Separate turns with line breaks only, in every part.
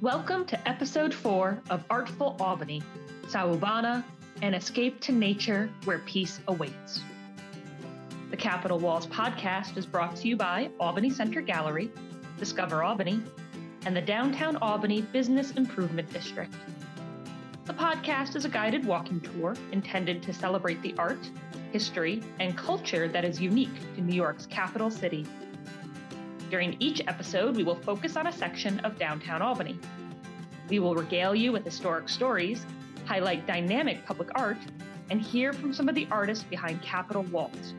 Welcome to episode four of Artful Albany, Saubana, an escape to nature where peace awaits. The Capital Walls podcast is brought to you by Albany Center Gallery, Discover Albany, and the Downtown Albany Business Improvement District. The podcast is a guided walking tour intended to celebrate the art, history, and culture that is unique to New York's capital city. During each episode, we will focus on a section of downtown Albany. We will regale you with historic stories, highlight dynamic public art, and hear from some of the artists behind Capital Walls.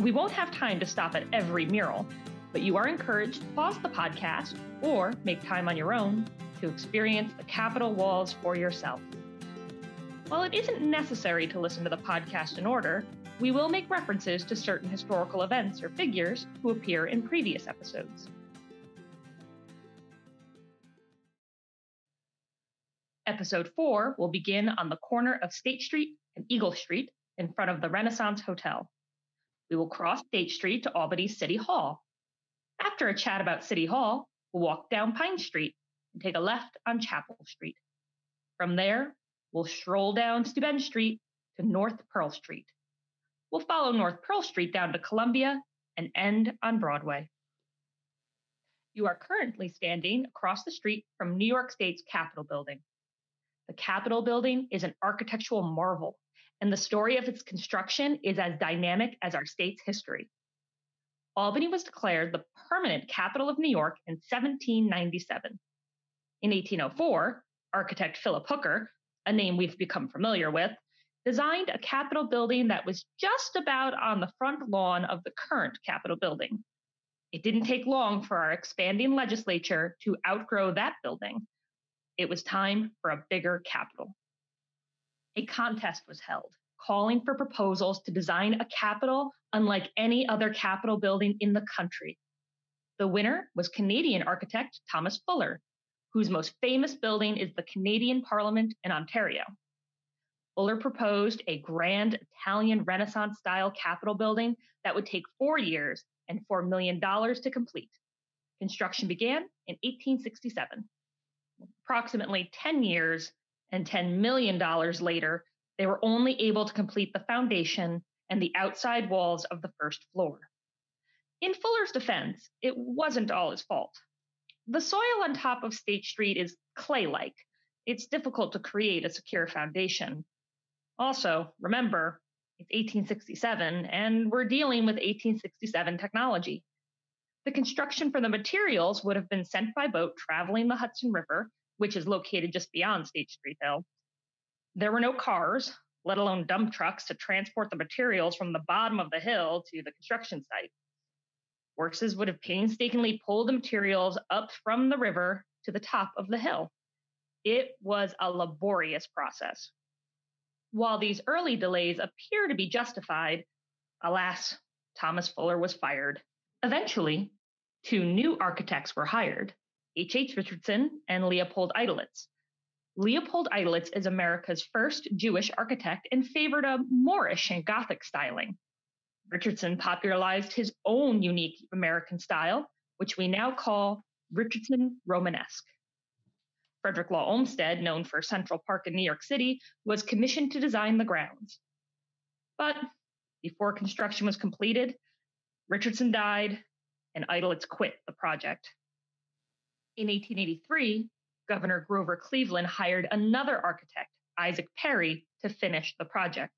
We won't have time to stop at every mural, but you are encouraged to pause the podcast or make time on your own to experience the Capital Walls for yourself. While it isn't necessary to listen to the podcast in order, we will make references to certain historical events or figures who appear in previous episodes. Episode 4 will begin on the corner of State Street and Eagle Street in front of the Renaissance Hotel. We will cross State Street to Albany City Hall. After a chat about City Hall, we'll walk down Pine Street and take a left on Chapel Street. From there, we'll stroll down Steuben Street to North Pearl Street. We'll follow North Pearl Street down to Columbia and end on Broadway. You are currently standing across the street from New York State's Capitol Building. The Capitol Building is an architectural marvel, and the story of its construction is as dynamic as our state's history. Albany was declared the permanent capital of New York in 1797. In 1804, architect Philip Hooker, a name we've become familiar with, designed a Capitol building that was just about on the front lawn of the current Capitol building. It didn't take long for our expanding legislature to outgrow that building. It was time for a bigger Capitol. A contest was held, calling for proposals to design a Capitol unlike any other Capitol building in the country. The winner was Canadian architect Thomas Fuller, whose most famous building is the Canadian Parliament in Ontario. Fuller proposed a grand Italian Renaissance style Capitol building that would take four years and $4 million to complete. Construction began in 1867. Approximately 10 years and $10 million later, they were only able to complete the foundation and the outside walls of the first floor. In Fuller's defense, it wasn't all his fault. The soil on top of State Street is clay like. It's difficult to create a secure foundation, also, remember, it's 1867, and we're dealing with 1867 technology. The construction for the materials would have been sent by boat traveling the Hudson River, which is located just beyond State Street Hill. There were no cars, let alone dump trucks, to transport the materials from the bottom of the hill to the construction site. Horses would have painstakingly pulled the materials up from the river to the top of the hill. It was a laborious process. While these early delays appear to be justified, alas, Thomas Fuller was fired. Eventually, two new architects were hired H. H. Richardson and Leopold Eidlitz. Leopold Eidlitz is America's first Jewish architect and favored a Moorish and Gothic styling. Richardson popularized his own unique American style, which we now call Richardson Romanesque. Frederick Law Olmsted, known for Central Park in New York City, was commissioned to design the grounds. But before construction was completed, Richardson died and Eidlitz quit the project. In 1883, Governor Grover Cleveland hired another architect, Isaac Perry, to finish the project.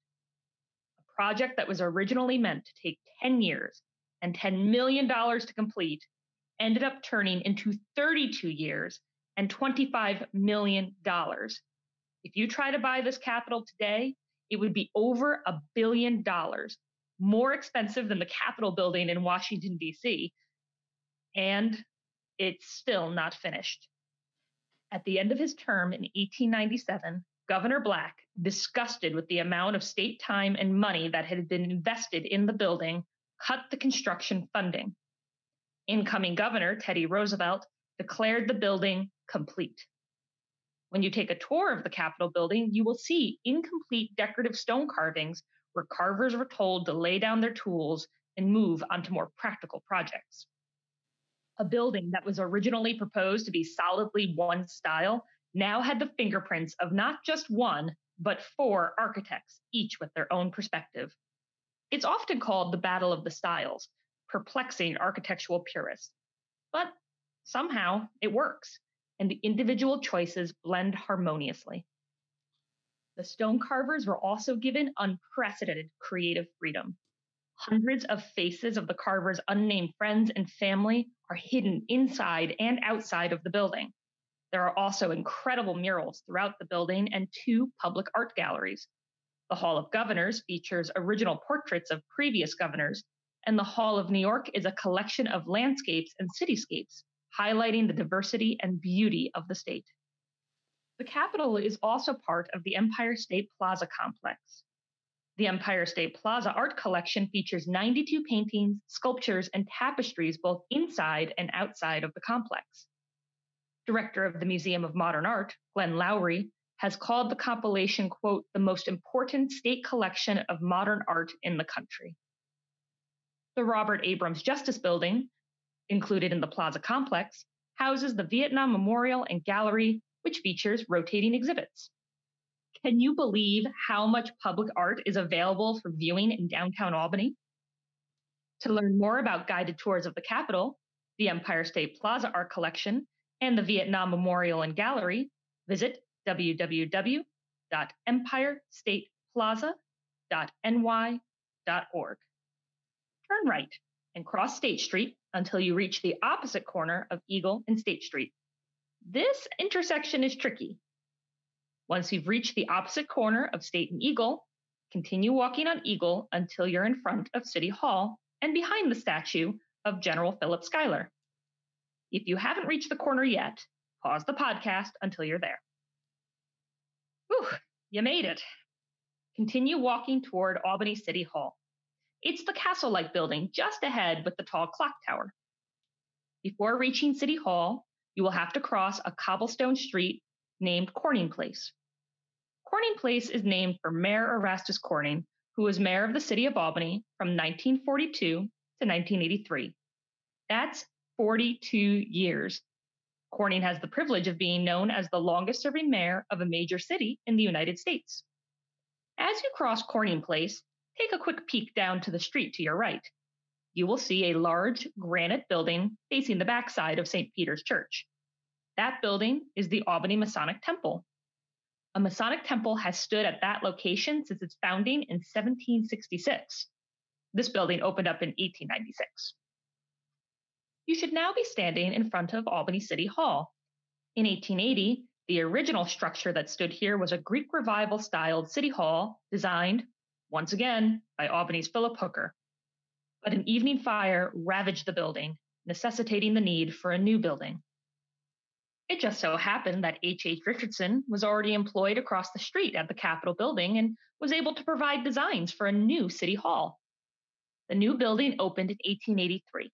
A project that was originally meant to take 10 years and $10 million to complete ended up turning into 32 years and $25 million. If you try to buy this Capitol today, it would be over a billion dollars, more expensive than the Capitol building in Washington, D.C. And it's still not finished. At the end of his term in 1897, Governor Black, disgusted with the amount of state time and money that had been invested in the building, cut the construction funding. Incoming Governor Teddy Roosevelt declared the building complete. When you take a tour of the Capitol building, you will see incomplete decorative stone carvings where carvers were told to lay down their tools and move on to more practical projects. A building that was originally proposed to be solidly one style now had the fingerprints of not just one, but four architects, each with their own perspective. It's often called the Battle of the Styles, perplexing architectural purists. But somehow it works, and the individual choices blend harmoniously. The stone carvers were also given unprecedented creative freedom. Hundreds of faces of the carver's unnamed friends and family are hidden inside and outside of the building. There are also incredible murals throughout the building and two public art galleries. The Hall of Governors features original portraits of previous governors, and the Hall of New York is a collection of landscapes and cityscapes, highlighting the diversity and beauty of the state. The Capitol is also part of the Empire State Plaza complex. The Empire State Plaza art collection features 92 paintings, sculptures, and tapestries both inside and outside of the complex director of the Museum of Modern Art, Glenn Lowry, has called the compilation, quote, the most important state collection of modern art in the country. The Robert Abrams Justice Building, included in the Plaza complex, houses the Vietnam Memorial and Gallery, which features rotating exhibits. Can you believe how much public art is available for viewing in downtown Albany? To learn more about guided tours of the Capitol, the Empire State Plaza Art Collection, and the Vietnam Memorial and Gallery, visit www.empirestateplaza.ny.org. Turn right and cross State Street until you reach the opposite corner of Eagle and State Street. This intersection is tricky. Once you've reached the opposite corner of State and Eagle, continue walking on Eagle until you're in front of City Hall and behind the statue of General Philip Schuyler. If you haven't reached the corner yet, pause the podcast until you're there. Whew, you made it. Continue walking toward Albany City Hall. It's the castle like building just ahead with the tall clock tower. Before reaching City Hall, you will have to cross a cobblestone street named Corning Place. Corning Place is named for Mayor Erastus Corning, who was mayor of the city of Albany from 1942 to 1983. That's 42 years. Corning has the privilege of being known as the longest serving mayor of a major city in the United States. As you cross Corning Place, take a quick peek down to the street to your right. You will see a large granite building facing the backside of St. Peter's Church. That building is the Albany Masonic Temple. A Masonic temple has stood at that location since its founding in 1766. This building opened up in 1896 you should now be standing in front of Albany City Hall. In 1880, the original structure that stood here was a Greek Revival styled city hall designed, once again, by Albany's Philip Hooker. But an evening fire ravaged the building, necessitating the need for a new building. It just so happened that H. H. Richardson was already employed across the street at the Capitol building and was able to provide designs for a new city hall. The new building opened in 1883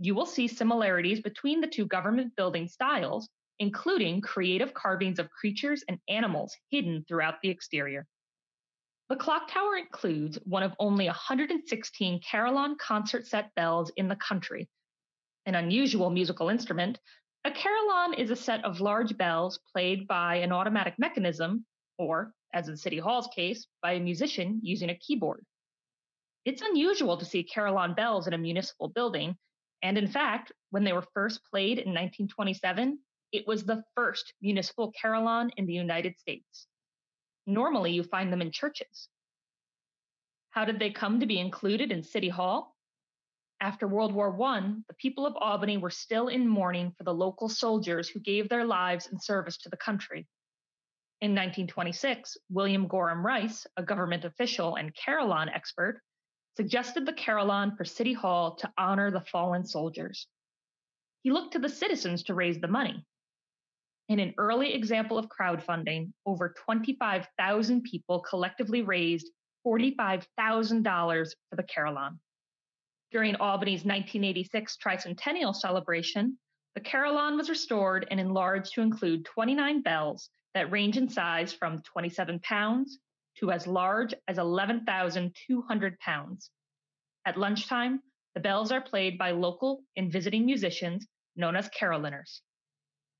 you will see similarities between the two government building styles, including creative carvings of creatures and animals hidden throughout the exterior. The clock tower includes one of only 116 carillon concert set bells in the country. An unusual musical instrument, a carillon is a set of large bells played by an automatic mechanism, or, as in City Hall's case, by a musician using a keyboard. It's unusual to see carillon bells in a municipal building, and in fact, when they were first played in 1927, it was the first municipal carillon in the United States. Normally, you find them in churches. How did they come to be included in City Hall? After World War I, the people of Albany were still in mourning for the local soldiers who gave their lives in service to the country. In 1926, William Gorham Rice, a government official and carillon expert, suggested the carillon for City Hall to honor the fallen soldiers. He looked to the citizens to raise the money. In an early example of crowdfunding, over 25,000 people collectively raised $45,000 for the carillon. During Albany's 1986 tricentennial celebration, the carillon was restored and enlarged to include 29 bells that range in size from 27 pounds to as large as 11,200 pounds. At lunchtime, The bells are played by local and visiting musicians known as carillonneurs.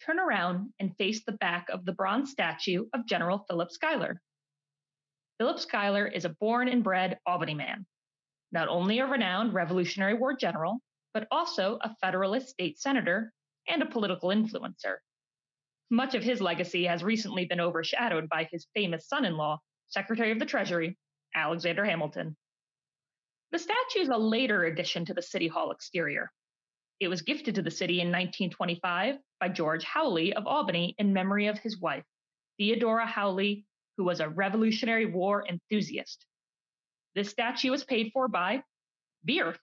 Turn around and face the back of the bronze statue of General Philip Schuyler. Philip Schuyler is a born and bred Albany man, not only a renowned Revolutionary War general, but also a Federalist state senator and a political influencer. Much of his legacy has recently been overshadowed by his famous son in law, Secretary of the Treasury, Alexander Hamilton. The statue is a later addition to the City Hall exterior. It was gifted to the city in 1925 by George Hawley of Albany in memory of his wife, Theodora Hawley, who was a Revolutionary War enthusiast. This statue was paid for by beer.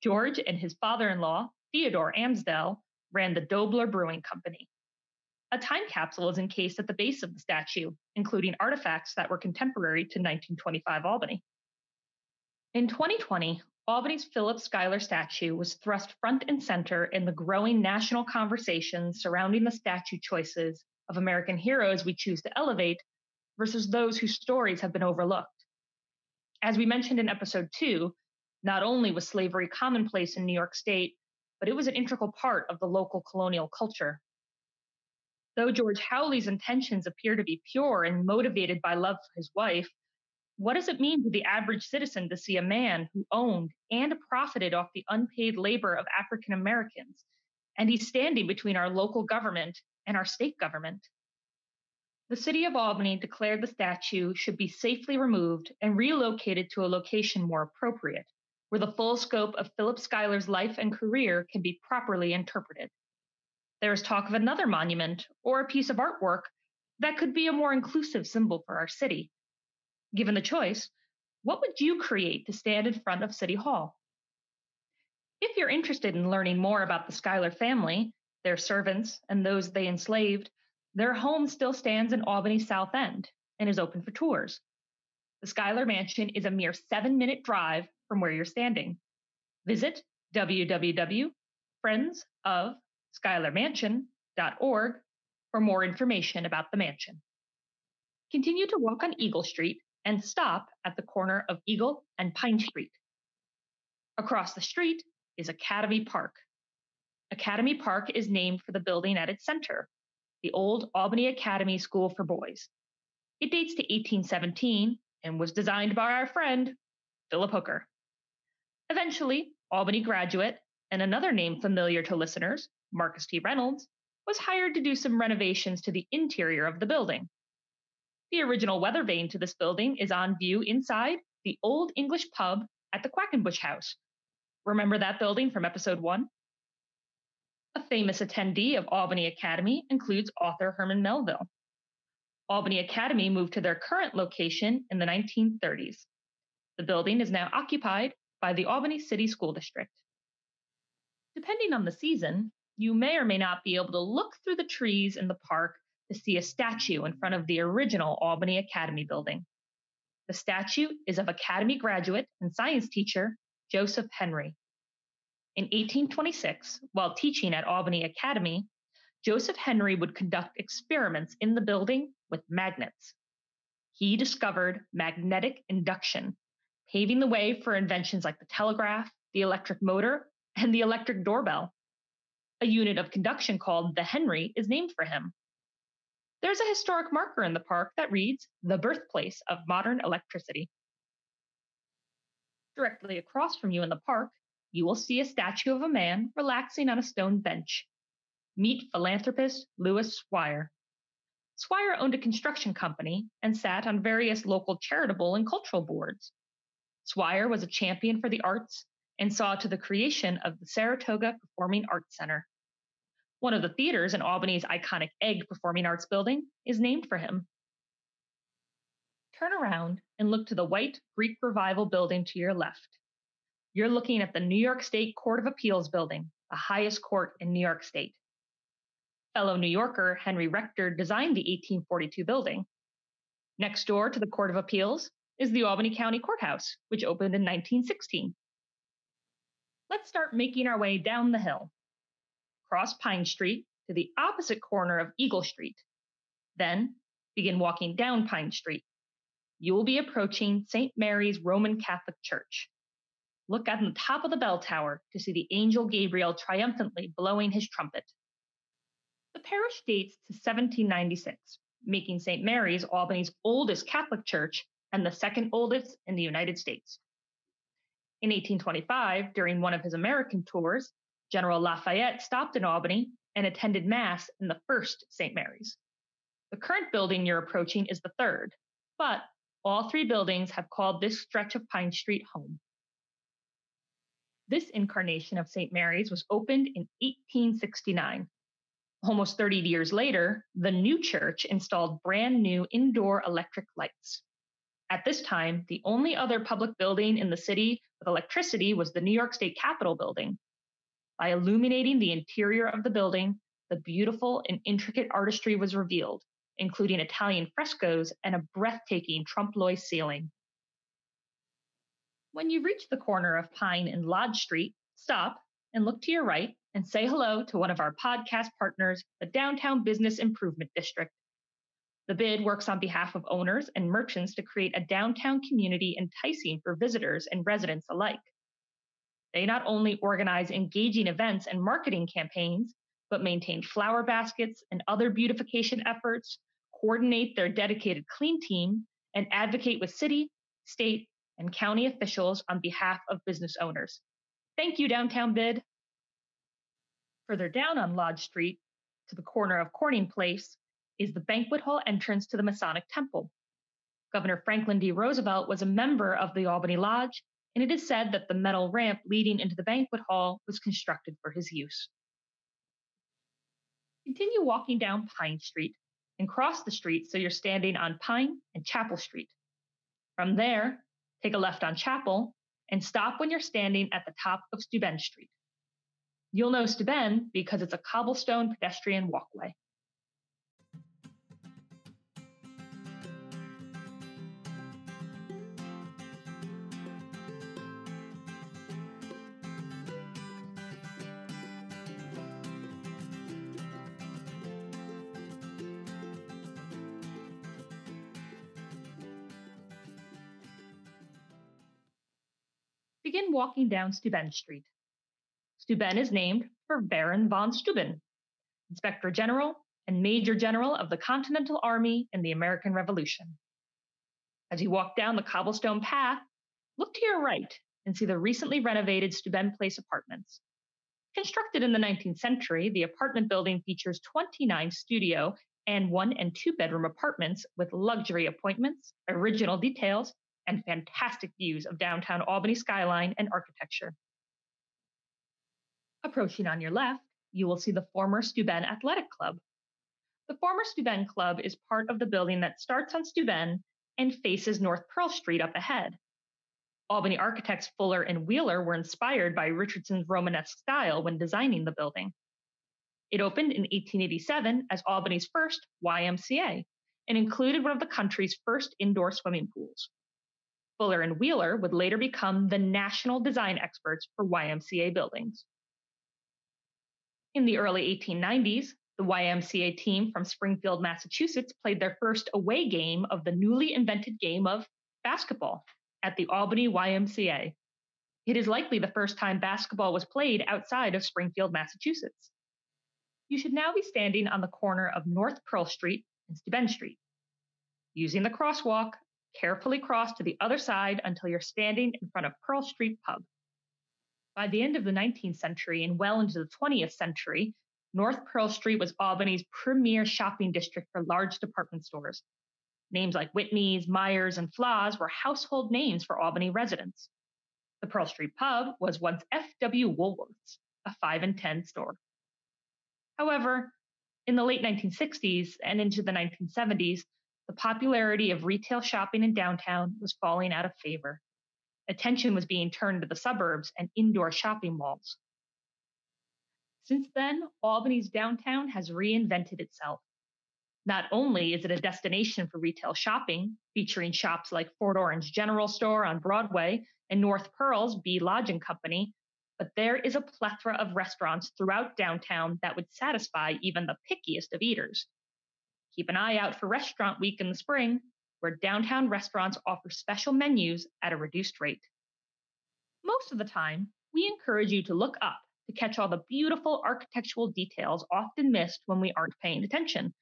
George and his father in law, Theodore Amsdell, ran the Dobler Brewing Company. A time capsule is encased at the base of the statue, including artifacts that were contemporary to 1925 Albany. In 2020, Albany's Philip Schuyler statue was thrust front and center in the growing national conversation surrounding the statue choices of American heroes we choose to elevate versus those whose stories have been overlooked. As we mentioned in episode two, not only was slavery commonplace in New York State, but it was an integral part of the local colonial culture. Though George Hawley's intentions appear to be pure and motivated by love for his wife, what does it mean to the average citizen to see a man who owned and profited off the unpaid labor of African Americans, and he's standing between our local government and our state government? The city of Albany declared the statue should be safely removed and relocated to a location more appropriate, where the full scope of Philip Schuyler's life and career can be properly interpreted. There is talk of another monument or a piece of artwork that could be a more inclusive symbol for our city. Given the choice, what would you create to stand in front of City Hall? If you're interested in learning more about the Schuyler family, their servants, and those they enslaved, their home still stands in Albany's South End and is open for tours. The Schuyler Mansion is a mere seven minute drive from where you're standing. Visit www.friendsofschuylermansion.org for more information about the mansion. Continue to walk on Eagle Street and stop at the corner of Eagle and Pine Street. Across the street is Academy Park. Academy Park is named for the building at its center, the old Albany Academy School for Boys. It dates to 1817 and was designed by our friend, Philip Hooker. Eventually, Albany graduate and another name familiar to listeners, Marcus T. Reynolds, was hired to do some renovations to the interior of the building. The original weather vane to this building is on view inside the Old English pub at the Quackenbush House. Remember that building from episode one? A famous attendee of Albany Academy includes author Herman Melville. Albany Academy moved to their current location in the 1930s. The building is now occupied by the Albany City School District. Depending on the season, you may or may not be able to look through the trees in the park to see a statue in front of the original Albany Academy building. The statue is of Academy graduate and science teacher Joseph Henry. In 1826, while teaching at Albany Academy, Joseph Henry would conduct experiments in the building with magnets. He discovered magnetic induction, paving the way for inventions like the telegraph, the electric motor, and the electric doorbell. A unit of conduction called the Henry is named for him. There's a historic marker in the park that reads, the birthplace of modern electricity. Directly across from you in the park, you will see a statue of a man relaxing on a stone bench. Meet philanthropist Lewis Swyer. Swyer owned a construction company and sat on various local charitable and cultural boards. Swyer was a champion for the arts and saw to the creation of the Saratoga Performing Arts Center. One of the theaters in Albany's iconic Egg Performing Arts Building is named for him. Turn around and look to the white Greek Revival building to your left. You're looking at the New York State Court of Appeals building, the highest court in New York State. Fellow New Yorker Henry Rector designed the 1842 building. Next door to the Court of Appeals is the Albany County Courthouse, which opened in 1916. Let's start making our way down the hill cross Pine Street to the opposite corner of Eagle Street. Then begin walking down Pine Street. You will be approaching St. Mary's Roman Catholic Church. look at the top of the bell tower to see the angel Gabriel triumphantly blowing his trumpet. The parish dates to 1796, making St. Mary's Albany's oldest Catholic church and the second oldest in the United States. In 1825, during one of his American tours, General Lafayette stopped in Albany and attended Mass in the first St. Mary's. The current building you're approaching is the third, but all three buildings have called this stretch of Pine Street home. This incarnation of St. Mary's was opened in 1869. Almost 30 years later, the new church installed brand new indoor electric lights. At this time, the only other public building in the city with electricity was the New York State Capitol building. By illuminating the interior of the building, the beautiful and intricate artistry was revealed, including Italian frescoes and a breathtaking trompe l'oeil ceiling. When you reach the corner of Pine and Lodge Street, stop and look to your right and say hello to one of our podcast partners, the Downtown Business Improvement District. The bid works on behalf of owners and merchants to create a downtown community enticing for visitors and residents alike. They not only organize engaging events and marketing campaigns, but maintain flower baskets and other beautification efforts, coordinate their dedicated clean team, and advocate with city, state, and county officials on behalf of business owners. Thank you, Downtown Bid. Further down on Lodge Street, to the corner of Corning Place, is the banquet hall entrance to the Masonic Temple. Governor Franklin D. Roosevelt was a member of the Albany Lodge, and it is said that the metal ramp leading into the banquet hall was constructed for his use. Continue walking down Pine Street and cross the street so you're standing on Pine and Chapel Street. From there, take a left on Chapel, and stop when you're standing at the top of Steuben Street. You'll know Steuben because it's a cobblestone pedestrian walkway. Begin walking down Steuben Street. Steuben is named for Baron von Steuben, Inspector General and Major General of the Continental Army in the American Revolution. As you walk down the cobblestone path, look to your right and see the recently renovated Steuben Place apartments. Constructed in the 19th century, the apartment building features 29 studio and one and two bedroom apartments with luxury appointments, original details, and fantastic views of downtown Albany skyline and architecture. Approaching on your left, you will see the former Steuben Athletic Club. The former Steuben Club is part of the building that starts on Steuben and faces North Pearl Street up ahead. Albany architects Fuller and Wheeler were inspired by Richardson's Romanesque style when designing the building. It opened in 1887 as Albany's first YMCA and included one of the country's first indoor swimming pools. Fuller and Wheeler would later become the national design experts for YMCA buildings. In the early 1890s, the YMCA team from Springfield, Massachusetts played their first away game of the newly invented game of basketball at the Albany YMCA. It is likely the first time basketball was played outside of Springfield, Massachusetts. You should now be standing on the corner of North Pearl Street and Steuben Street. Using the crosswalk, Carefully cross to the other side until you're standing in front of Pearl Street Pub. By the end of the 19th century and well into the 20th century, North Pearl Street was Albany's premier shopping district for large department stores. Names like Whitney's, Myers, and Flah's were household names for Albany residents. The Pearl Street Pub was once F.W. Woolworth's, a 5 and 10 store. However, in the late 1960s and into the 1970s, the popularity of retail shopping in downtown was falling out of favor. Attention was being turned to the suburbs and indoor shopping malls. Since then, Albany's downtown has reinvented itself. Not only is it a destination for retail shopping, featuring shops like Fort Orange General Store on Broadway and North Pearl's B Lodging Company, but there is a plethora of restaurants throughout downtown that would satisfy even the pickiest of eaters. Keep an eye out for Restaurant Week in the spring, where downtown restaurants offer special menus at a reduced rate. Most of the time, we encourage you to look up to catch all the beautiful architectural details often missed when we aren't paying attention.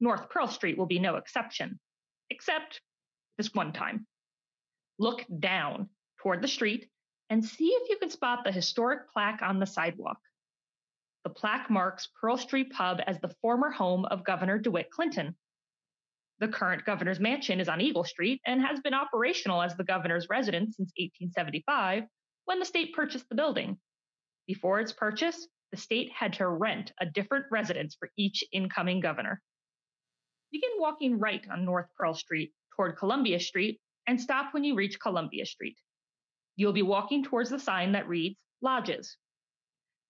North Pearl Street will be no exception, except this one time. Look down toward the street and see if you can spot the historic plaque on the sidewalk. The plaque marks Pearl Street Pub as the former home of Governor DeWitt Clinton. The current governor's mansion is on Eagle Street and has been operational as the governor's residence since 1875 when the state purchased the building. Before its purchase, the state had to rent a different residence for each incoming governor. Begin walking right on North Pearl Street toward Columbia Street and stop when you reach Columbia Street. You'll be walking towards the sign that reads Lodges.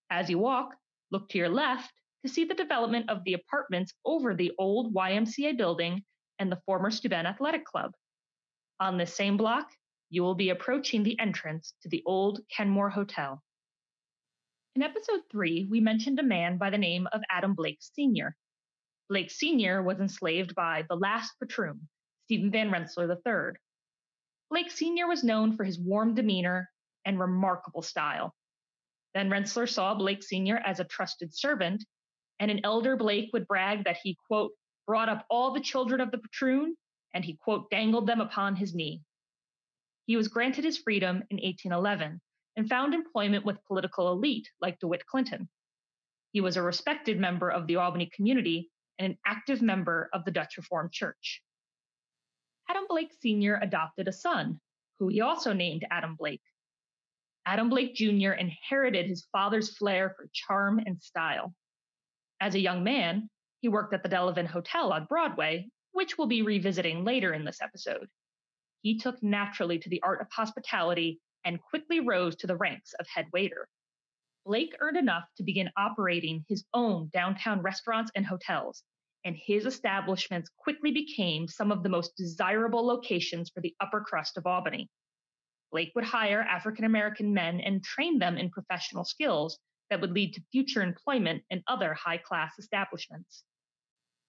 As you walk, look to your left to see the development of the apartments over the old YMCA building and the former Steuben Athletic Club. On this same block, you will be approaching the entrance to the old Kenmore Hotel. In episode three, we mentioned a man by the name of Adam Blake Sr. Blake Sr. was enslaved by the last patroon, Stephen Van Rensselaer III. Blake Sr. was known for his warm demeanor and remarkable style. Van Rensselaer saw Blake Sr. as a trusted servant, and an elder Blake would brag that he, quote, brought up all the children of the patroon and he, quote, dangled them upon his knee. He was granted his freedom in 1811 and found employment with political elite like DeWitt Clinton. He was a respected member of the Albany community and an active member of the Dutch Reformed Church. Adam Blake Sr. adopted a son, who he also named Adam Blake. Adam Blake Jr. inherited his father's flair for charm and style. As a young man, he worked at the Delavan Hotel on Broadway, which we'll be revisiting later in this episode. He took naturally to the art of hospitality and quickly rose to the ranks of head waiter. Blake earned enough to begin operating his own downtown restaurants and hotels, and his establishments quickly became some of the most desirable locations for the upper crust of Albany. Blake would hire African American men and train them in professional skills that would lead to future employment in other high class establishments.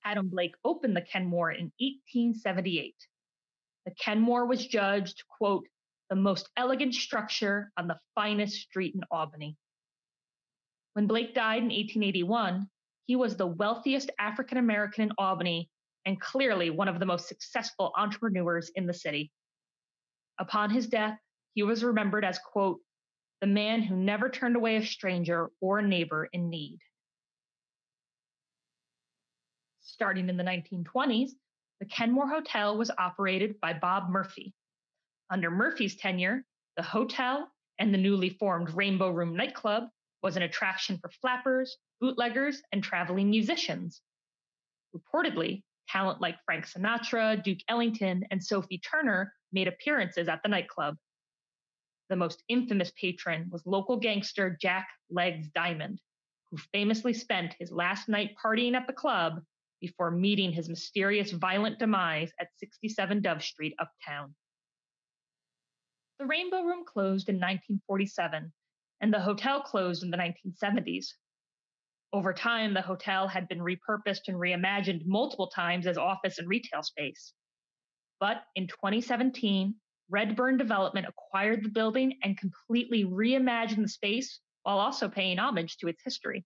Adam Blake opened the Kenmore in 1878. The Kenmore was judged, quote, the most elegant structure on the finest street in Albany. When Blake died in 1881, he was the wealthiest African American in Albany and clearly one of the most successful entrepreneurs in the city. Upon his death, he was remembered as, quote, the man who never turned away a stranger or a neighbor in need. Starting in the 1920s, the Kenmore Hotel was operated by Bob Murphy, under Murphy's tenure, the hotel and the newly formed Rainbow Room nightclub was an attraction for flappers, bootleggers, and traveling musicians. Reportedly, talent like Frank Sinatra, Duke Ellington, and Sophie Tucker made appearances at the nightclub. The most infamous patron was local gangster Jack Legs Diamond, who famously spent his last night partying at the club before meeting his mysterious violent demise at 67 Dove Street uptown. The Rainbow Room closed in 1947, and the hotel closed in the 1970s. Over time, the hotel had been repurposed and reimagined multiple times as office and retail space. But in 2017, Redburn Development acquired the building and completely reimagined the space while also paying homage to its history.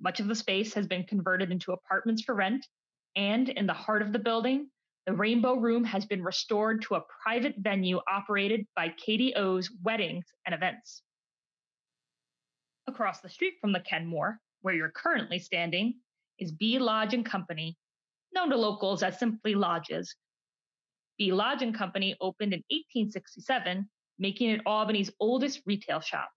Much of the space has been converted into apartments for rent, and in the heart of the building, the Rainbow Room has been restored to a private venue operated by Katie O's Weddings and Events. Across the street from the Kenmore, where you're currently standing, is B Lodge and Company, known to locals as simply Lodges. B Lodge and Company opened in 1867, making it Albany's oldest retail shop.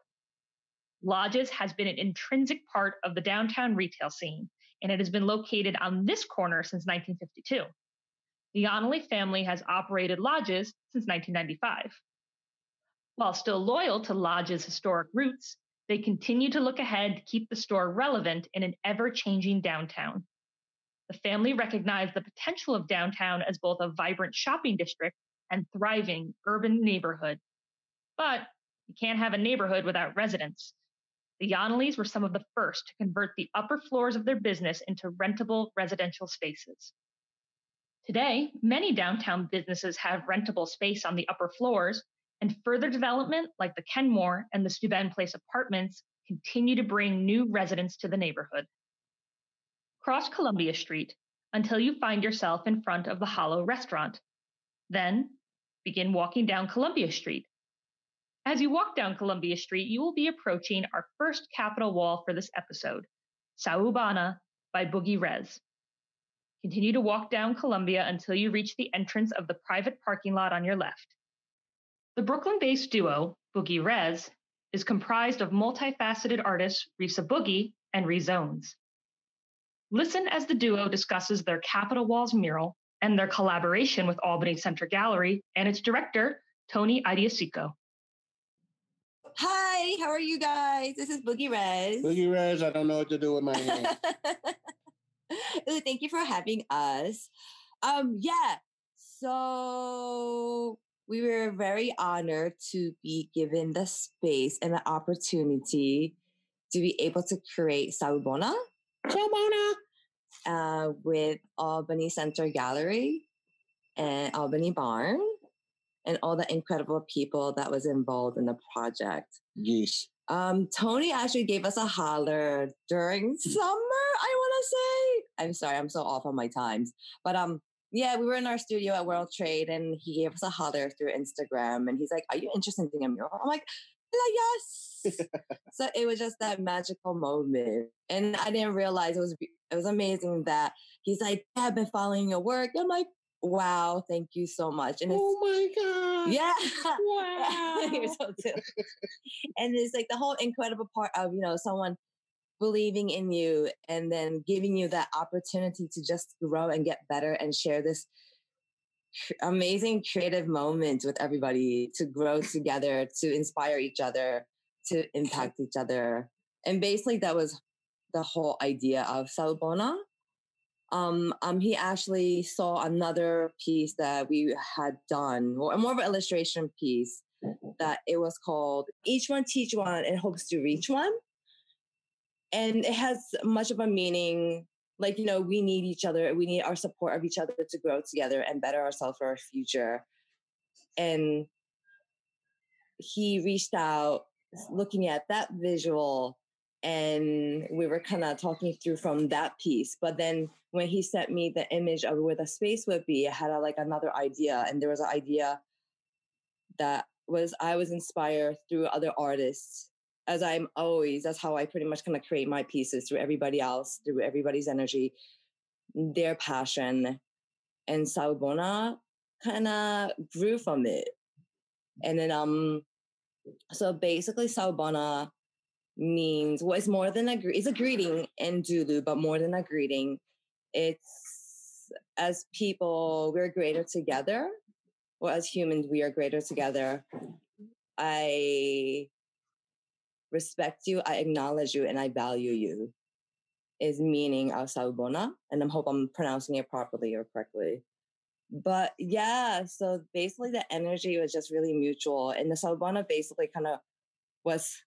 Lodges has been an intrinsic part of the downtown retail scene, and it has been located on this corner since 1952. The Onley family has operated lodges since 1995. While still loyal to Lodge's historic roots, they continue to look ahead to keep the store relevant in an ever changing downtown. The family recognized the potential of downtown as both a vibrant shopping district and thriving urban neighborhood. But you can't have a neighborhood without residents. The Yonleys were some of the first to convert the upper floors of their business into rentable residential spaces. Today, many downtown businesses have rentable space on the upper floors, and further development like the Kenmore and the Steuben Place apartments continue to bring new residents to the neighborhood. Cross Columbia Street until you find yourself in front of the Hollow restaurant. Then begin walking down Columbia Street. As you walk down Columbia Street, you will be approaching our first Capitol wall for this episode, Saubana by Boogie Rez. Continue to walk down Columbia until you reach the entrance of the private parking lot on your left. The Brooklyn based duo, Boogie Rez, is comprised of multifaceted artists Risa Boogie and Rezones. Listen as the duo discusses their Capital Walls mural and their collaboration with Albany Center Gallery and its director, Tony Iadicicco.
Hi, how are you guys? This is Boogie Rez.
Boogie Rez, I don't know what to do with my name.
Thank you for having us. Um, yeah, so we were very honored to be given the space and the opportunity to be able to create Saubona.
Saubona!
Uh, with Albany Center Gallery and Albany Barn and all the incredible people that was involved in the project.
Yes.
Um, Tony actually gave us a holler during summer, I want to say. I'm sorry, I'm so off on my times. But um, yeah, we were in our studio at World Trade and he gave us a holler through Instagram and he's like, Are you interested in doing a mural? I'm like, yes. so it was just that magical moment. And I didn't realize it was it was amazing that he's like, yeah, I've been following your work. I'm like, wow, thank you so much.
And oh my God.
Yeah.
Wow.
You're so and it's like the whole incredible part of, you know, someone believing in you and then giving you that opportunity to just grow and get better and share this amazing creative moments with everybody to grow together, to inspire each other, to impact each other. And basically that was the whole idea of Saubona. Um, um, he actually saw another piece that we had done, or more of an illustration piece, that it was called Each One Teach One and Hopes to Reach One. And it has much of a meaning like, you know, we need each other, we need our support of each other to grow together and better ourselves for our future. And he reached out looking at that visual and we were kind of talking through from that piece. But then when he sent me the image of where the space would be, I had a, like another idea, and there was an idea that was I was inspired through other artists, as I'm always. That's how I pretty much kind of create my pieces through everybody else, through everybody's energy, their passion, and Saubona kind of grew from it. And then um, so basically Saubona means well, it's more than a it's a greeting in Zulu, but more than a greeting, it's as people we're greater together, or as humans we are greater together. I respect you, I acknowledge you, and I value you. Is meaning of Saubona, and I hope I'm pronouncing it properly or correctly. But yeah, so basically the energy was just really mutual, and the Saubona basically kind of was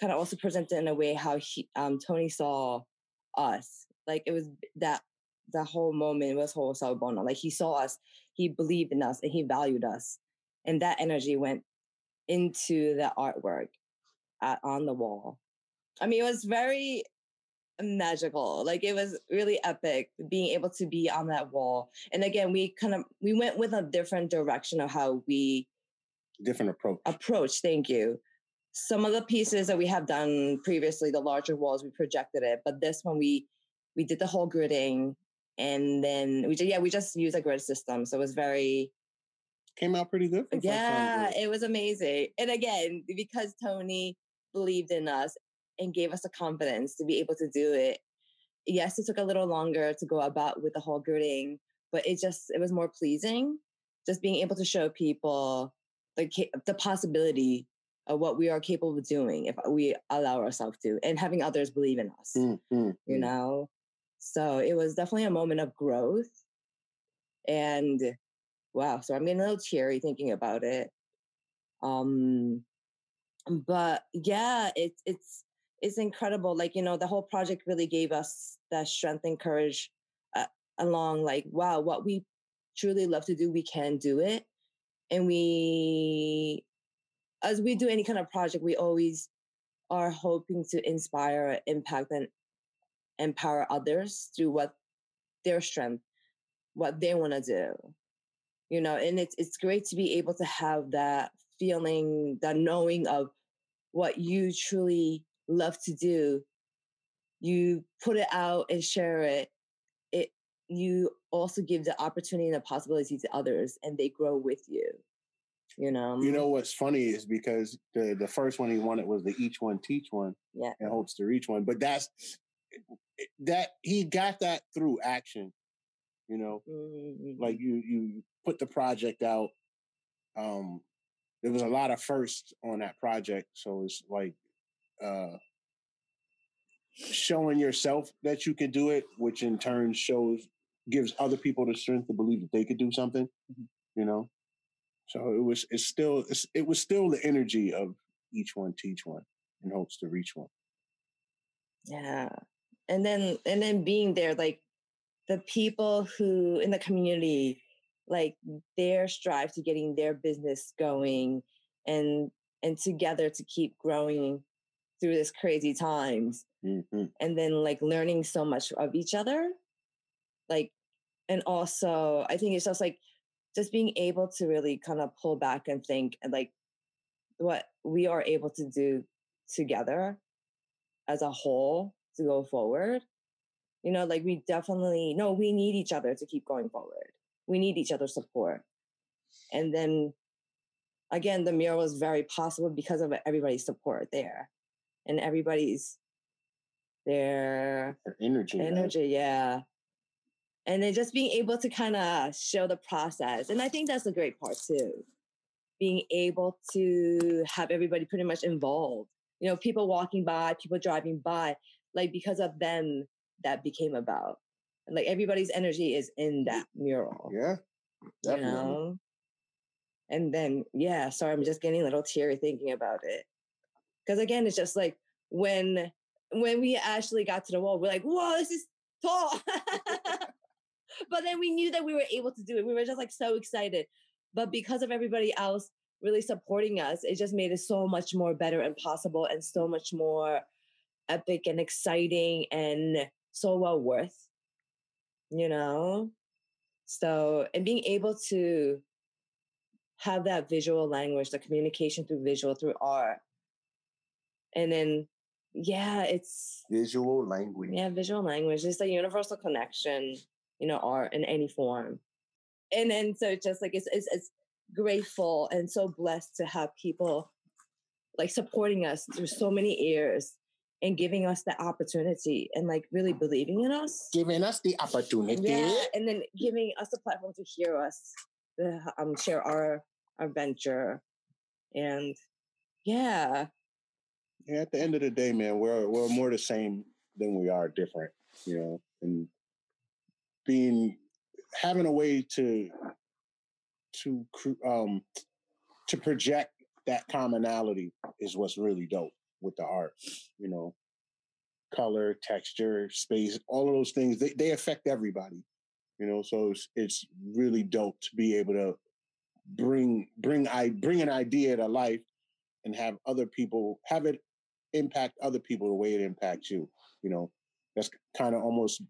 kind of also presented in a way how he, um, Tony saw us. Like it was that the whole moment was whole Saubona. Like he saw us, he believed in us, and he valued us, and that energy went into the artwork at, on the wall. I mean, it was very magical. Like it was really epic being able to be on that wall. And again, we kind of we went with a different direction of how we
different approach.
Approach, thank you some of the pieces that we have done previously, the larger walls, we projected it, but this one we we did the whole gridding, and then we did yeah we just used a grid system, so it was very
came out pretty good.
yeah, it was amazing, and again because Tony believed in us and gave us the confidence to be able to do it. Yes, it took a little longer to go about with the whole gridding, but it just it was more pleasing, just being able to show people the the possibility of what we are capable of doing if we allow ourselves to and having others believe in us mm, mm, you mm. know so it was definitely a moment of growth and wow so i'm getting a little teary thinking about it um but yeah it's it's it's incredible like you know the whole project really gave us that strength and courage uh, along like wow what we truly love to do we can do it and we as we do any kind of project, we always are hoping to inspire, impact, and empower others through what their strength, what they want to do. You know, and it's it's great to be able to have that feeling, the knowing of what you truly love to do. You put it out and share it. It you also give the opportunity and the possibility to others, and they grow with you. You know.
You know what's funny is because the the first one he wanted was the each one teach one.
Yeah.
And hopes to reach one, but that's that he got that through action. You know,
Mhm.
like you you put the project out. Um, there was a lot of firsts on that project, so it's like uh showing yourself that you can do it, which in turn shows gives other people the strength to believe that they could do something.
Mhm.
You know, so it was it's still it's, it was still the energy of each one teach one in hopes to reach one.
Yeah. And then and then being there, like the people who in the community, like their strive to getting their business going and and together to keep growing through this crazy times.
Mhm.
And then like learning so much of each other. Like and also I think it's just like just being able to really kind of pull back and think and like what we are able to do together as a whole to go forward. You know, like we definitely no, we need each other to keep going forward. We need each other's support. And then again, the mural was very possible because of everybody's support there and everybody's their
Their energy, right?
energy, yeah. And then just being able to kind of show the process. And I think that's a great part too. Being able to have everybody pretty much involved. You know, people walking by, people driving by, like because of them that became about. And like everybody's energy is in that mural.
Yeah,
You
definitely.
know? And then, yeah, sorry, I'm just getting a little teary thinking about it. Because again, it's just like when when we actually got to the wall, we're like, whoa, this is tall. but then we knew that we were able to do it. We were just like so excited. But because of everybody else really supporting us, it just made it so much more better and possible and so much more epic and exciting and so well worth, you know? So, and being able to have that visual language, the communication through visual, through art. And then, yeah, it's,
Visual language.
yeah, visual language. It's a universal connection, you know, art in any form. And then, so it's just like, it's, it's, it's grateful and so blessed to have people like supporting us through so many years and giving us the opportunity and like really believing in us.
Giving us the opportunity.
Yeah, and then giving us a platform to hear us, to um, share our our venture, and yeah,
Yeah, at the end of the day, man, we're we're more the same than we are different, you know, and being having a way to to cr- um to project that commonality is what's really dope with the art, you know. Color, texture, space, all of those things they, they affect everybody, you know. So it's, it's really dope to be able to bring bring I bring an idea to life and have other people have it impact other people the way it impacts you. You know, that's kind of almost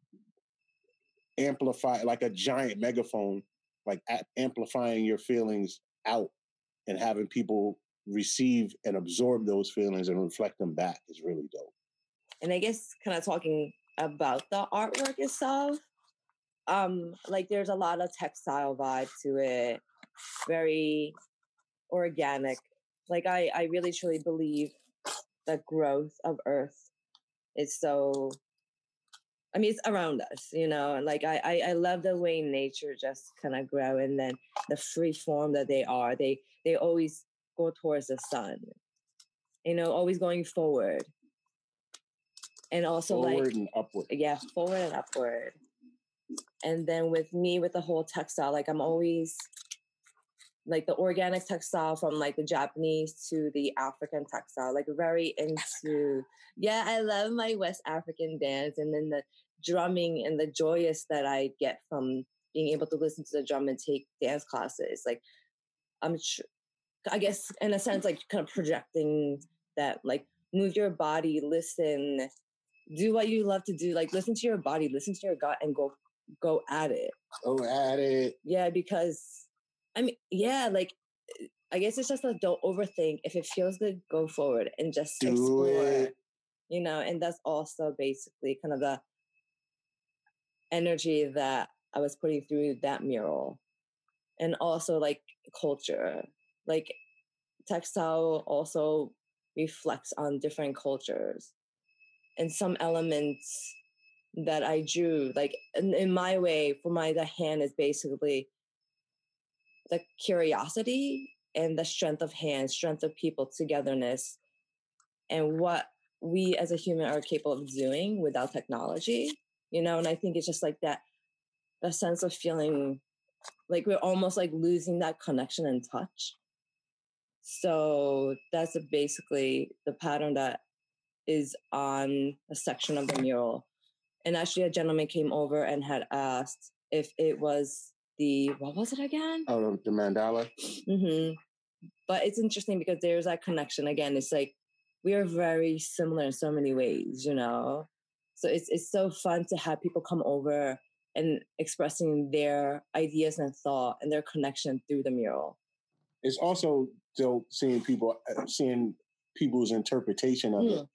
amplify like a giant megaphone, like amplifying your feelings out and having people receive and absorb those feelings and reflect them back is really dope.
and I guess kind of talking about the artwork itself, um, like there's a lot of textile vibe to it, very organic. Like I, I really truly believe the growth of Earth is so. I mean, it's around us, you know, and like I, I, I love the way nature just kind of grow, and then the free form that they are. They, they always go towards the sun, you know, always going forward, and also like
Forward and upward.
yeah, forward and upward. And then with me, with the whole textile, like I'm always like the organic textile from like the Japanese to the African textile, like very into, yeah, I love my West African dance and then the drumming and the joyous that I get from being able to listen to the drum and take dance classes. Like I'm, tr- I guess in a sense, like kind of projecting that, like move your body, listen, do what you love to do, like listen to your body, listen to your gut, and go go at it.
Go at it.
Yeah, because I mean, yeah, like eh, I guess it's just like don't overthink. If it feels good, go forward and just
Do
explore.
it.
You know, and that's also basically kind of the energy that I was putting through that mural. And also like culture. Like textile also reflects on different cultures. And some elements that I drew, like in, in my way, for my the hand is basically the curiosity and the strength of hand, strength of people, togetherness, and what we as a human are capable of doing without technology. You know, and I think it's just like that the sense of feeling like we're almost like losing that connection and touch. So that's basically the pattern that is on a section of the mural. And actually, a gentleman came over and had asked if it was the what was it again?
Oh, the mandala.
hmm But it's interesting because there's that connection again. It's like we are very similar in so many ways, you know. So it's it's so fun to have people come over and expressing their ideas and thought and their connection through the mural.
It's also dope seeing people uh, seeing people's interpretation of it,
Mm.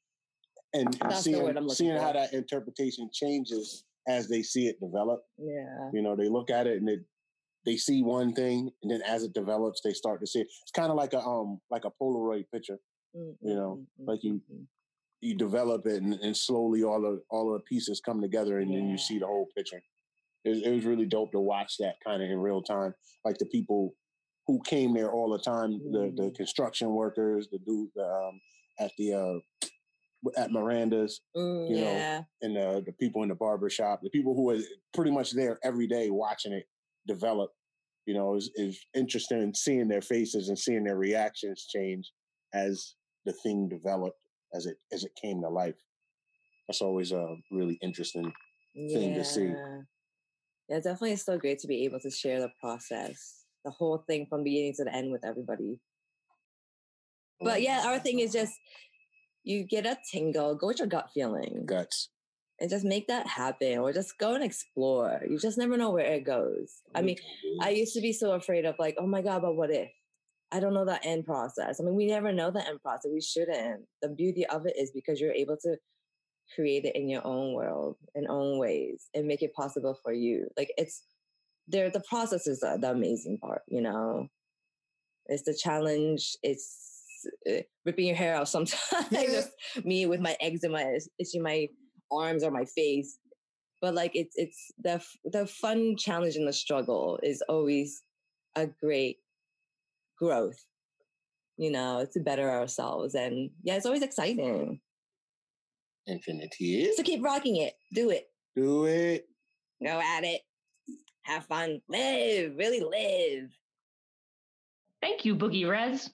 and, and
That's
seeing seeing how that interpretation changes as they see it develop.
Yeah.
You know, they look at it and it, they see one thing, and then as it develops, they start to see it. It's kind of like a um like a Polaroid picture.
Mm,
You
mm,
know,
mm,
like you-
mm, mm.
You develop it, and, and slowly all of all of the pieces come together, and then you see the whole picture. It, it was really dope to watch that kind of in real time, like the people who came there all the time, the the
Mm.
construction workers, the dude um, at the uh, at Miranda's,
Mm,
you know,
yeah.
and the the people in the barber shop, the people who are pretty much there every day watching it develop, you know, is is interesting seeing their faces and seeing their reactions change as the thing developed, as it as it came to life. That's always a really interesting. thing to see.
Yeah. Yeah, definitely it's so great to be able to share the process, the whole thing from beginning to the end with everybody. But yeah, our thing is just you get a tingle, go with your gut feeling,
guts.
and just make that happen, or just go and explore. You just never know where it goes. I mean, mm-hmm. I used to be so afraid of like, oh my god, but what if? I don't know the end process. I mean, we never know the end process. We shouldn't. The beauty of it is because you're able to create it in your own world, in own ways, and make it possible for you. Like it's there. The process is the, the amazing part. You know, it's the challenge. It's uh, ripping your hair out sometimes. Just me with my eczema, it's itching my arms or my face. But like it's it's the the fun challenge and the struggle is always a great growth. You know, to better ourselves, and yeah, it's always exciting.
Infinity is
So keep rocking it. Do it.
do it.
Go at it. Have fun. Live. Really live.
Thank you, Boogie Rez.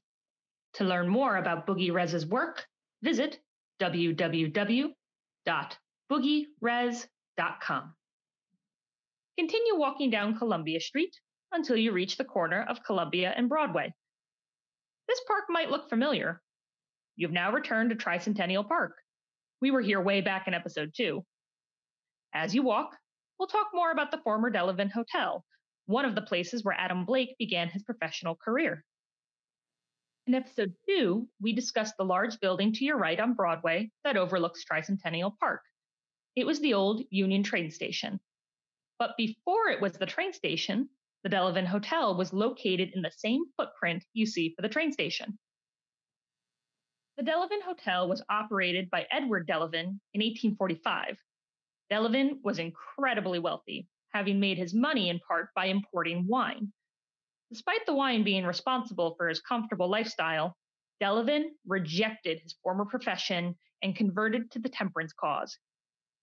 To learn more about Boogie Rez's work, visit www.boogierez.com. Continue walking down Columbia Street until you reach the corner of Columbia and Broadway. This park might look familiar. You've now returned to Tricentennial Park. We were here way back in episode two. As you walk, we'll talk more about the former Delavan Hotel, one of the places where Adam Blake began his professional career. In episode two, we discussed the large building to your right on Broadway that overlooks Tricentennial Park. It was the old Union train station. But before it was the train station, the Delavan Hotel was located in the same footprint you see for the train station. The Delavan Hotel was operated by Edward Delavan in 1845. Delavan was incredibly wealthy, having made his money in part by importing wine. Despite the wine being responsible for his comfortable lifestyle, Delavan rejected his former profession and converted to the temperance cause.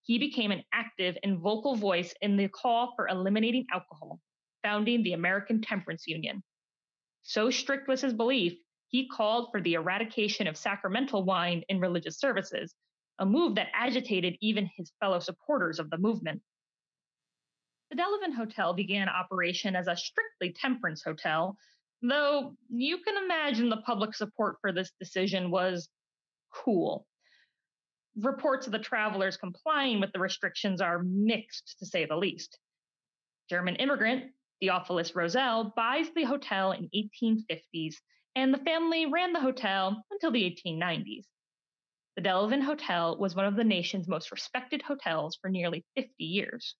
He became an active and vocal voice in the call for eliminating alcohol, founding the American Temperance Union. So strict was his belief, he called for the eradication of sacramental wine in religious services, a move that agitated even his fellow supporters of the movement. The Delavan Hotel began operation as a strictly temperance hotel though you can imagine the public support for this decision was cool. Reports of the travelers complying with the restrictions are mixed, to say the least. German immigrant Theophilus Roessle buys the hotel in 1850s, and the family ran the hotel until the 1890s. The Delavan Hotel was one of the nation's most respected hotels for nearly 50 years.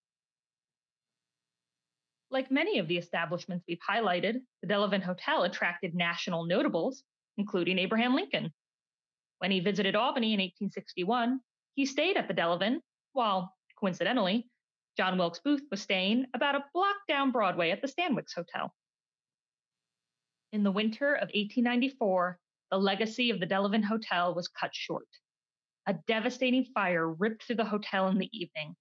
Like many of the establishments we've highlighted, the Delavan Hotel attracted national notables, including Abraham Lincoln. When he visited Albany in 1861, he stayed at the Delavan, while, coincidentally, John Wilkes Booth was staying about a block down Broadway at the Stanwix Hotel. In the winter of 1894, the legacy of the Delavan Hotel was cut short. A devastating fire ripped through the hotel in the evening.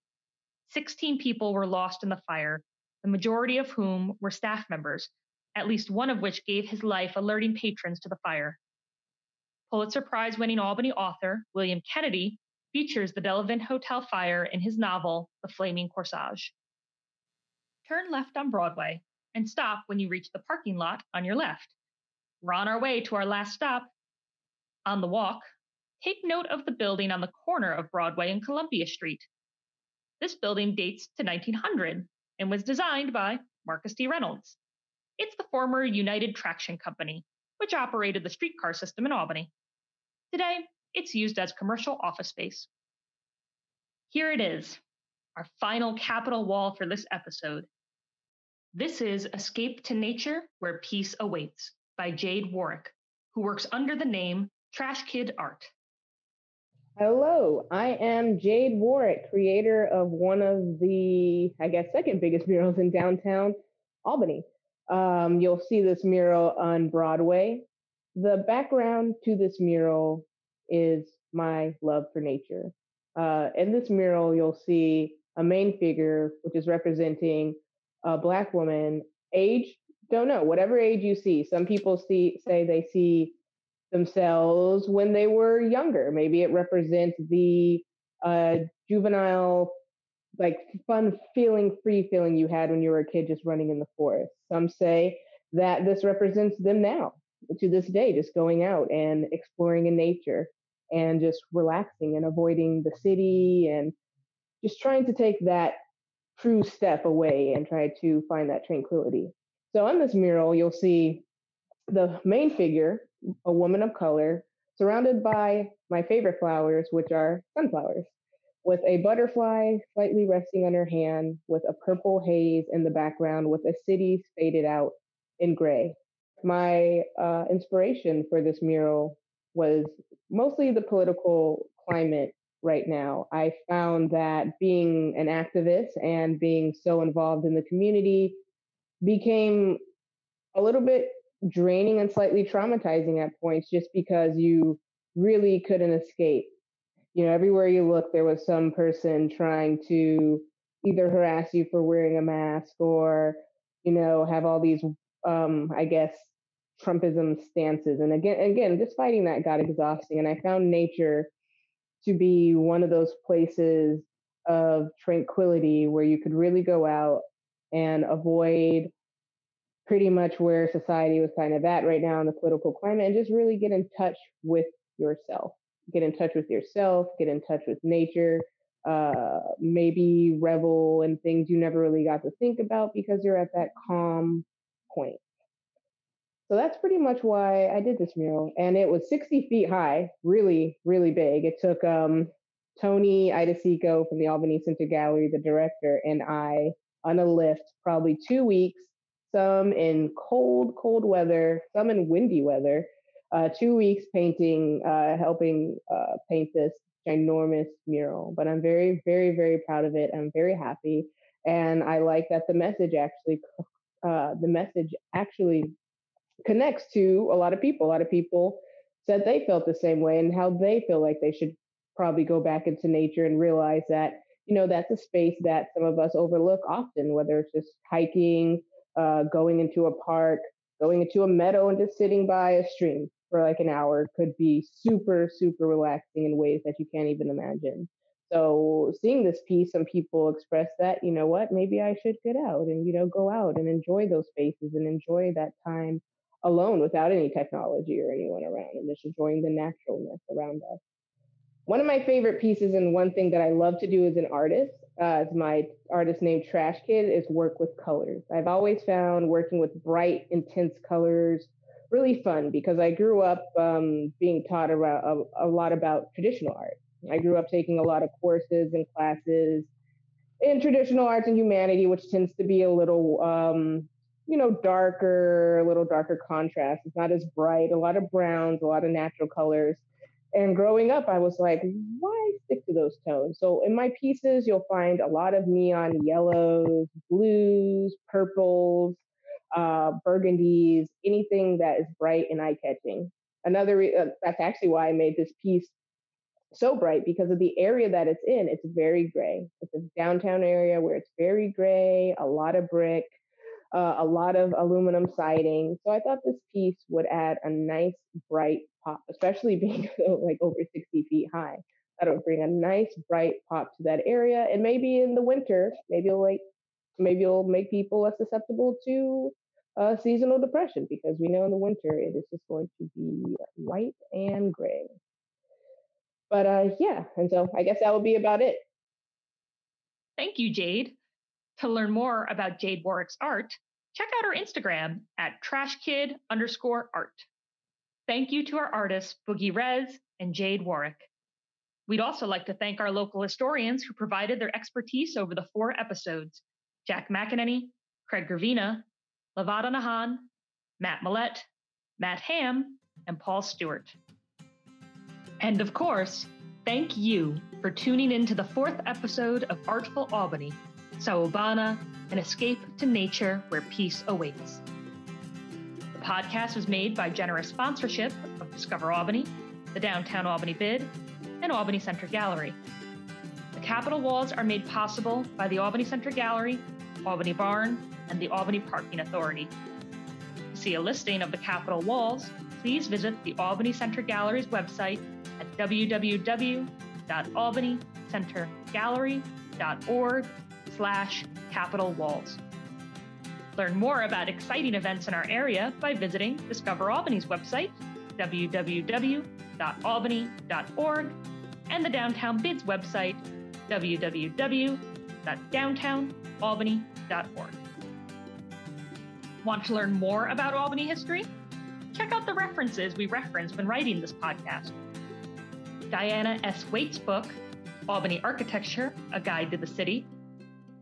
16 people were lost in the fire, the majority of whom were staff members, at least one of which gave his life alerting patrons to the fire. Pulitzer Prize winning Albany author William Kennedy features the Delavan Hotel fire in his novel, The Flaming Corsage. Turn left on Broadway and stop when you reach the parking lot on your left. We're on our way to our last stop. On the walk, take note of the building on the corner of Broadway and Columbia Street. This building dates to 1900 and was designed by Marcus T. Reynolds. It's the former United Traction Company, which operated the streetcar system in Albany. Today, it's used as commercial office space. Here it is, our final capital wall for this episode. This is Escape to Nature Where Peace Awaits by Jade Warwick, who works under the name Trash Kid Art.
Hello, I am Jade Warwick, creator of one of the, I guess, second biggest murals in downtown Albany. Um, you'll see this mural on Broadway. The background to this mural is my love for nature. Uh, in this mural, you'll see a main figure, which is representing a Black woman, age, don't know, whatever age you see. Some people see say they see themselves when they were younger. Maybe it represents the uh, juvenile, like fun feeling, free feeling you had when you were a kid just running in the forest. Some say that this represents them now, to this day, just going out and exploring in nature and just relaxing and avoiding the city and just trying to take that true step away and try to find that tranquility. So on this mural, you'll see the main figure, a woman of color, surrounded by my favorite flowers, which are sunflowers, with a butterfly slightly resting on her hand, with a purple haze in the background, with a city faded out in gray. My uh, inspiration for this mural was mostly the political climate right now. I found that being an activist and being so involved in the community became a little bit draining and slightly traumatizing at points just because you really couldn't escape. You know, everywhere you look, there was some person trying to either harass you for wearing a mask or, you know, have all these, um, I guess, Trumpism stances. And again, again, just fighting that got exhausting. And I found nature to be one of those places of tranquility where you could really go out and avoid pretty much where society was kind of at right now in the political climate and just really get in touch with yourself. Get in touch with yourself, get in touch with nature, uh, maybe revel in things you never really got to think about because you're at that calm point. So that's pretty much why I did this mural. And it was 60 feet high, really, really big. It took um, Tony Iadicicco from the Albany Center Gallery, the director, and I on a lift, probably two weeks, some in cold, cold weather, some in windy weather, uh, two weeks painting, uh, helping uh, paint this ginormous mural. But I'm very, very, very proud of it. I'm very happy. And I like that the message actually, uh, the message actually connects to a lot of people. A lot of people said they felt the same way and how they feel like they should probably go back into nature and realize that you know that's a space that some of us overlook often whether it's just hiking uh, going into a park going into a meadow and just sitting by a stream for like an hour could be super super relaxing in ways that you can't even imagine so seeing this piece some people express that you know what maybe i should get out and you know go out and enjoy those spaces and enjoy that time alone without any technology or anyone around and just enjoying the naturalness around us. One of my favorite pieces and one thing that I love to do as an artist, uh, as my artist named Trash Kid, is work with colors. I've always found working with bright, intense colors really fun because I grew up um, being taught a, a lot about traditional art. I grew up taking a lot of courses and classes in traditional arts and humanity, which tends to be a little, um, you know, darker, a little darker contrast. It's not as bright, a lot of browns, a lot of natural colors. And growing up, I was like, why stick to those tones? So in my pieces, you'll find a lot of neon yellows, blues, purples, uh, burgundies, anything that is bright and eye catching. Another, uh, that's actually why I made this piece so bright because of the area that it's in. It's very gray. It's a downtown area where it's very gray, a lot of brick, uh, a lot of aluminum siding. So I thought this piece would add a nice bright pop, especially being like over 60 feet high. That would bring a nice bright pop to that area. And maybe in the winter, maybe it'll like maybe it'll make people less susceptible to uh, seasonal depression because we know in the winter it is just going to be white and gray. But uh, yeah, and so I guess that will be about it.
Thank you, Jade. To learn more about Jade Warwick's art, check out her Instagram at trashkid underscore art. Thank you to our artists, Boogie Rez and Jade Warwick. We'd also like to thank our local historians who provided their expertise over the four episodes Jack McEnany, Craig Gravina, Lavada Nahon, Matt Millett, Matt Ham, and Paul Stewart. And of course, thank you for tuning in to the fourth episode of Artful Albany, Sawubona, an escape to nature where peace awaits. The podcast was made by generous sponsorship of Discover Albany, the Downtown Albany Bid, and Albany Center Gallery. The Capital walls are made possible by the Albany Center Gallery, Albany Barn, and the Albany Parking Authority. To see a listing of the Capital walls, please visit the Albany Center Gallery's website at www.albanycentergallery.org slash Walls. Learn more about exciting events in our area by visiting Discover Albany's website, www.albany.org, and the Downtown Bids website, www.downtownalbany.org. Want to learn more about Albany history? Check out the references we referenced when writing this podcast. Diana S. Waite's book, Albany Architecture A Guide to the City,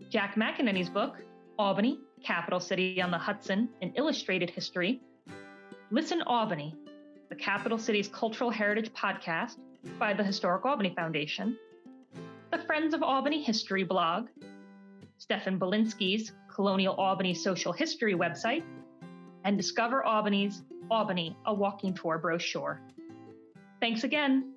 Jack McEnany's book, Albany, Capital City on the Hudson, An Illustrated History, Listen Albany, the Capital City's Cultural Heritage Podcast by the Historic Albany Foundation, the Friends of Albany History blog, Stefan Bielinski's Colonial Albany Social History website, and Discover Albany's Albany, a Walking Tour brochure. Thanks again.